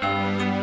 Bye.